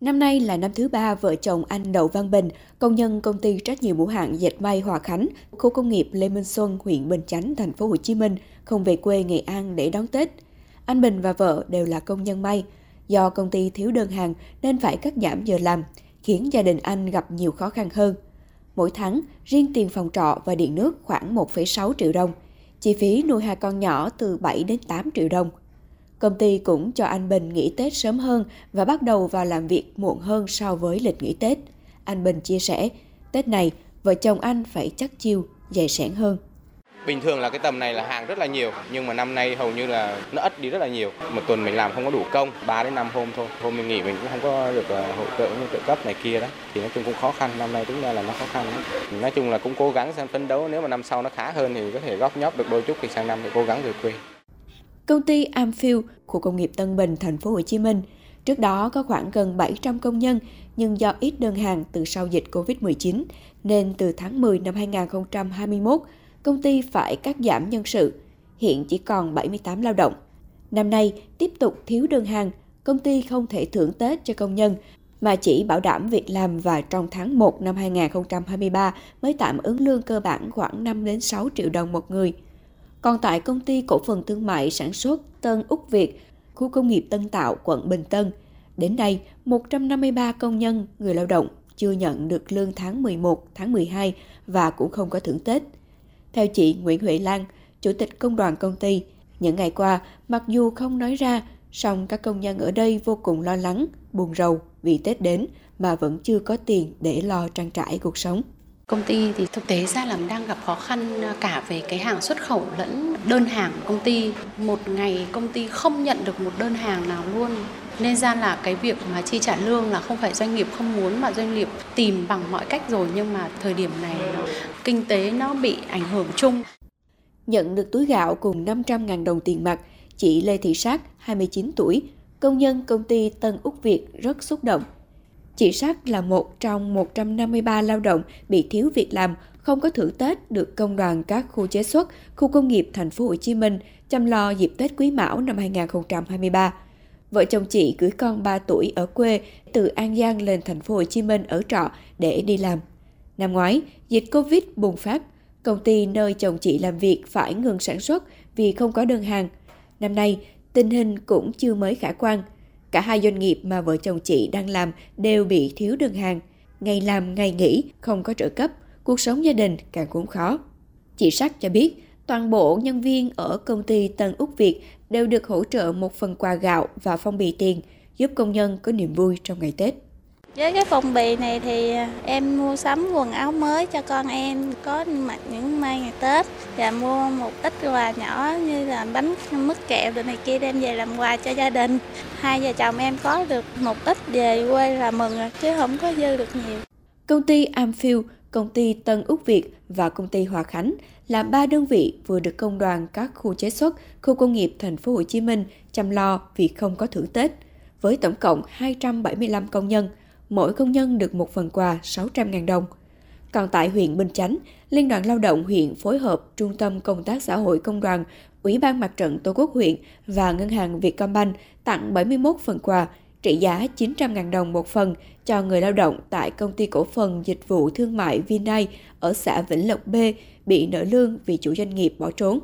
Năm nay là năm thứ ba vợ chồng anh Đậu Văn Bình, công nhân công ty trách nhiệm hữu hạn dệt may Hòa Khánh, khu công nghiệp Lê Minh Xuân, huyện Bình Chánh, thành phố Hồ Chí Minh không về quê Nghệ An để đón Tết. Anh Bình và vợ đều là công nhân may. Do công ty thiếu đơn hàng nên phải cắt giảm giờ làm, khiến gia đình anh gặp nhiều khó khăn hơn. Mỗi tháng, riêng tiền phòng trọ và điện nước khoảng 1,6 triệu đồng. Chi phí nuôi hai con nhỏ từ 7 đến 8 triệu đồng. Công ty cũng cho anh Bình nghỉ Tết sớm hơn và bắt đầu vào làm việc muộn hơn so với lịch nghỉ Tết. Anh Bình chia sẻ, Tết này, vợ chồng anh phải chắc chiêu, dày sẻn hơn. Bình thường là cái tầm này là hàng rất là nhiều, nhưng mà năm nay hầu như là nó ít đi rất là nhiều. Một tuần mình làm không có đủ công, 3 đến 5 hôm thôi. Hôm mình nghỉ mình cũng không có được ờ, hỗ trợ như trợ cấp này kia đó. Thì nói chung cũng khó khăn, năm nay tính ra là nó khó khăn. Đó. Nói chung là cũng cố gắng sang phấn đấu, nếu mà năm sau nó khá hơn thì có thể góp nhóp được đôi chút thì sang năm thì cố gắng về quê. Công ty Amfield, khu công nghiệp Tân Bình, thành phố Hồ Chí Minh, trước đó có khoảng gần 700 công nhân, nhưng do ít đơn hàng từ sau dịch Covid-19, nên từ tháng 10 năm 2021, công ty phải cắt giảm nhân sự, hiện chỉ còn 78 lao động. Năm nay, tiếp tục thiếu đơn hàng, công ty không thể thưởng Tết cho công nhân, mà chỉ bảo đảm việc làm và trong tháng 1 năm 2023 mới tạm ứng lương cơ bản khoảng 5 đến 6 triệu đồng một người – còn tại công ty cổ phần thương mại sản xuất Tân Úc Việt, khu công nghiệp Tân Tạo, quận Bình Tân, đến nay 153 công nhân, người lao động chưa nhận được lương tháng 11, tháng 12 và cũng không có thưởng Tết. Theo chị Nguyễn Huệ Lan, Chủ tịch Công đoàn công ty, những ngày qua, mặc dù không nói ra, song các công nhân ở đây vô cùng lo lắng, buồn rầu vì Tết đến mà vẫn chưa có tiền để lo trang trải cuộc sống. Công ty thì thực tế ra là đang gặp khó khăn à, cả về cái hàng xuất khẩu lẫn đơn hàng của công ty. Một ngày công ty không nhận được một đơn hàng nào luôn. Nên ra là cái việc mà chi trả lương là không phải doanh nghiệp không muốn mà doanh nghiệp tìm bằng mọi cách rồi nhưng mà thời điểm này kinh tế nó bị ảnh hưởng chung. Nhận được túi gạo cùng 500.000 đồng tiền mặt, chị Lê Thị Sát, 29 tuổi, công nhân công ty Tân Úc Việt rất xúc động Chị Sắc là một trong 153 lao động bị thiếu việc làm, không có thưởng Tết được công đoàn các khu chế xuất, khu công nghiệp thành phố Hồ Chí Minh chăm lo dịp Tết Quý Mão năm 2023. Vợ chồng chị gửi con 3 tuổi ở quê từ An Giang lên thành phố Hồ Chí Minh ở trọ để đi làm. Năm ngoái, dịch Covid bùng phát, công ty nơi chồng chị làm việc phải ngừng sản xuất vì không có đơn hàng. Năm nay, tình hình cũng chưa mới khả quan – Cả hai doanh nghiệp mà vợ chồng chị đang làm đều bị thiếu đơn hàng. Ngày làm, ngày nghỉ, không có trợ cấp, cuộc sống gia đình càng cũng khó. Chị Sắc cho biết, toàn bộ nhân viên ở công ty Tân Úc Việt đều được hỗ trợ một phần quà gạo và phong bì tiền, giúp công nhân có niềm vui trong ngày Tết. Với cái phong bì này thì à, em mua sắm quần áo mới cho con em có mặc những mai ngày Tết và mua một ít quà nhỏ như là bánh mứt kẹo đồ này kia đem về làm quà cho gia đình. Hai vợ chồng em có được một ít về quê là mừng chứ không có dư được nhiều. Công ty Amfield, công ty Tân Úc Việt và công ty Hòa Khánh là ba đơn vị vừa được công đoàn các khu chế xuất, khu công nghiệp thành phố Hồ Chí Minh chăm lo vì không có thưởng Tết với tổng cộng 275 công nhân mỗi công nhân được một phần quà 600.000 đồng. Còn tại huyện Bình Chánh, Liên đoàn Lao động huyện phối hợp Trung tâm Công tác Xã hội Công đoàn, Ủy ban Mặt trận Tổ quốc huyện và Ngân hàng Vietcombank tặng 71 phần quà trị giá 900.000 đồng một phần cho người lao động tại công ty cổ phần dịch vụ thương mại Vinay ở xã Vĩnh Lộc B bị nợ lương vì chủ doanh nghiệp bỏ trốn.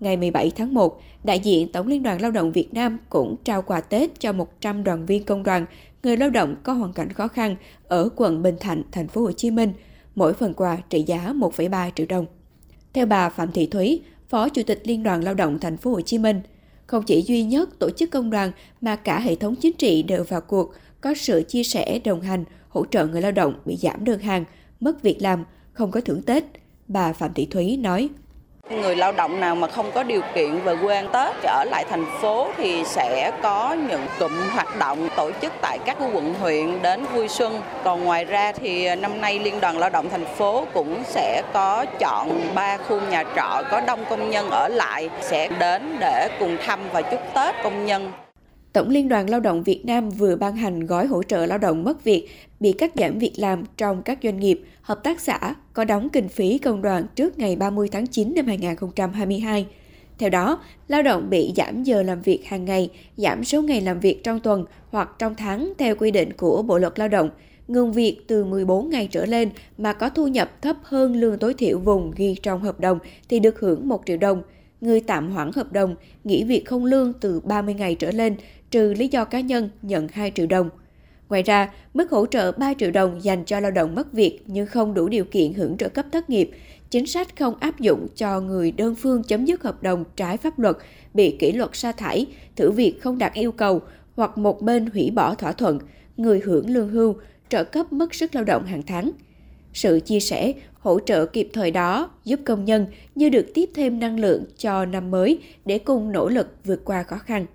Ngày 17 tháng 1, đại diện Tổng Liên đoàn Lao động Việt Nam cũng trao quà Tết cho 100 đoàn viên công đoàn người lao động có hoàn cảnh khó khăn ở quận Bình Thạnh, thành phố Hồ Chí Minh, mỗi phần quà trị giá 1,3 triệu đồng. Theo bà Phạm Thị Thúy, Phó Chủ tịch Liên đoàn Lao động thành phố Hồ Chí Minh, không chỉ duy nhất tổ chức công đoàn mà cả hệ thống chính trị đều vào cuộc, có sự chia sẻ đồng hành, hỗ trợ người lao động bị giảm đơn hàng, mất việc làm, không có thưởng Tết. Bà Phạm Thị Thúy nói. Người lao động nào mà không có điều kiện về quê ăn Tết trở lại thành phố thì sẽ có những cụm hoạt động tổ chức tại các quận, huyện đến vui xuân. Còn ngoài ra thì à, năm nay Liên đoàn Lao động thành phố cũng sẽ có chọn 3 khu nhà trọ có đông công nhân ở lại, sẽ đến để cùng thăm và chúc Tết công nhân. Tổng Liên đoàn Lao động Việt Nam vừa ban hành gói hỗ trợ lao động mất việc bị cắt giảm việc làm trong các doanh nghiệp, hợp tác xã có đóng kinh phí công đoàn trước ngày 30 tháng 9 năm 2022. Theo đó, lao động bị giảm giờ làm việc hàng ngày, giảm số ngày làm việc trong tuần hoặc trong tháng theo quy định của Bộ luật Lao động, ngừng việc từ 14 ngày trở lên mà có thu nhập thấp hơn lương tối thiểu vùng ghi trong hợp đồng thì được hưởng 1 triệu đồng. Người tạm hoãn hợp đồng, nghỉ việc không lương từ 30 ngày trở lên, trừ lý do cá nhân nhận 2 triệu đồng. Ngoài ra, mức hỗ trợ 3 triệu đồng dành cho lao động mất việc nhưng không đủ điều kiện hưởng trợ cấp thất nghiệp, chính sách không áp dụng cho người đơn phương chấm dứt hợp đồng trái pháp luật, bị kỷ luật sa thải, thử việc không đạt yêu cầu hoặc một bên hủy bỏ thỏa thuận, người hưởng lương hưu, trợ cấp mất sức lao động hàng tháng. Sự chia sẻ, hỗ trợ kịp thời đó giúp công nhân như được tiếp thêm năng lượng cho năm mới để cùng nỗ lực vượt qua khó khăn.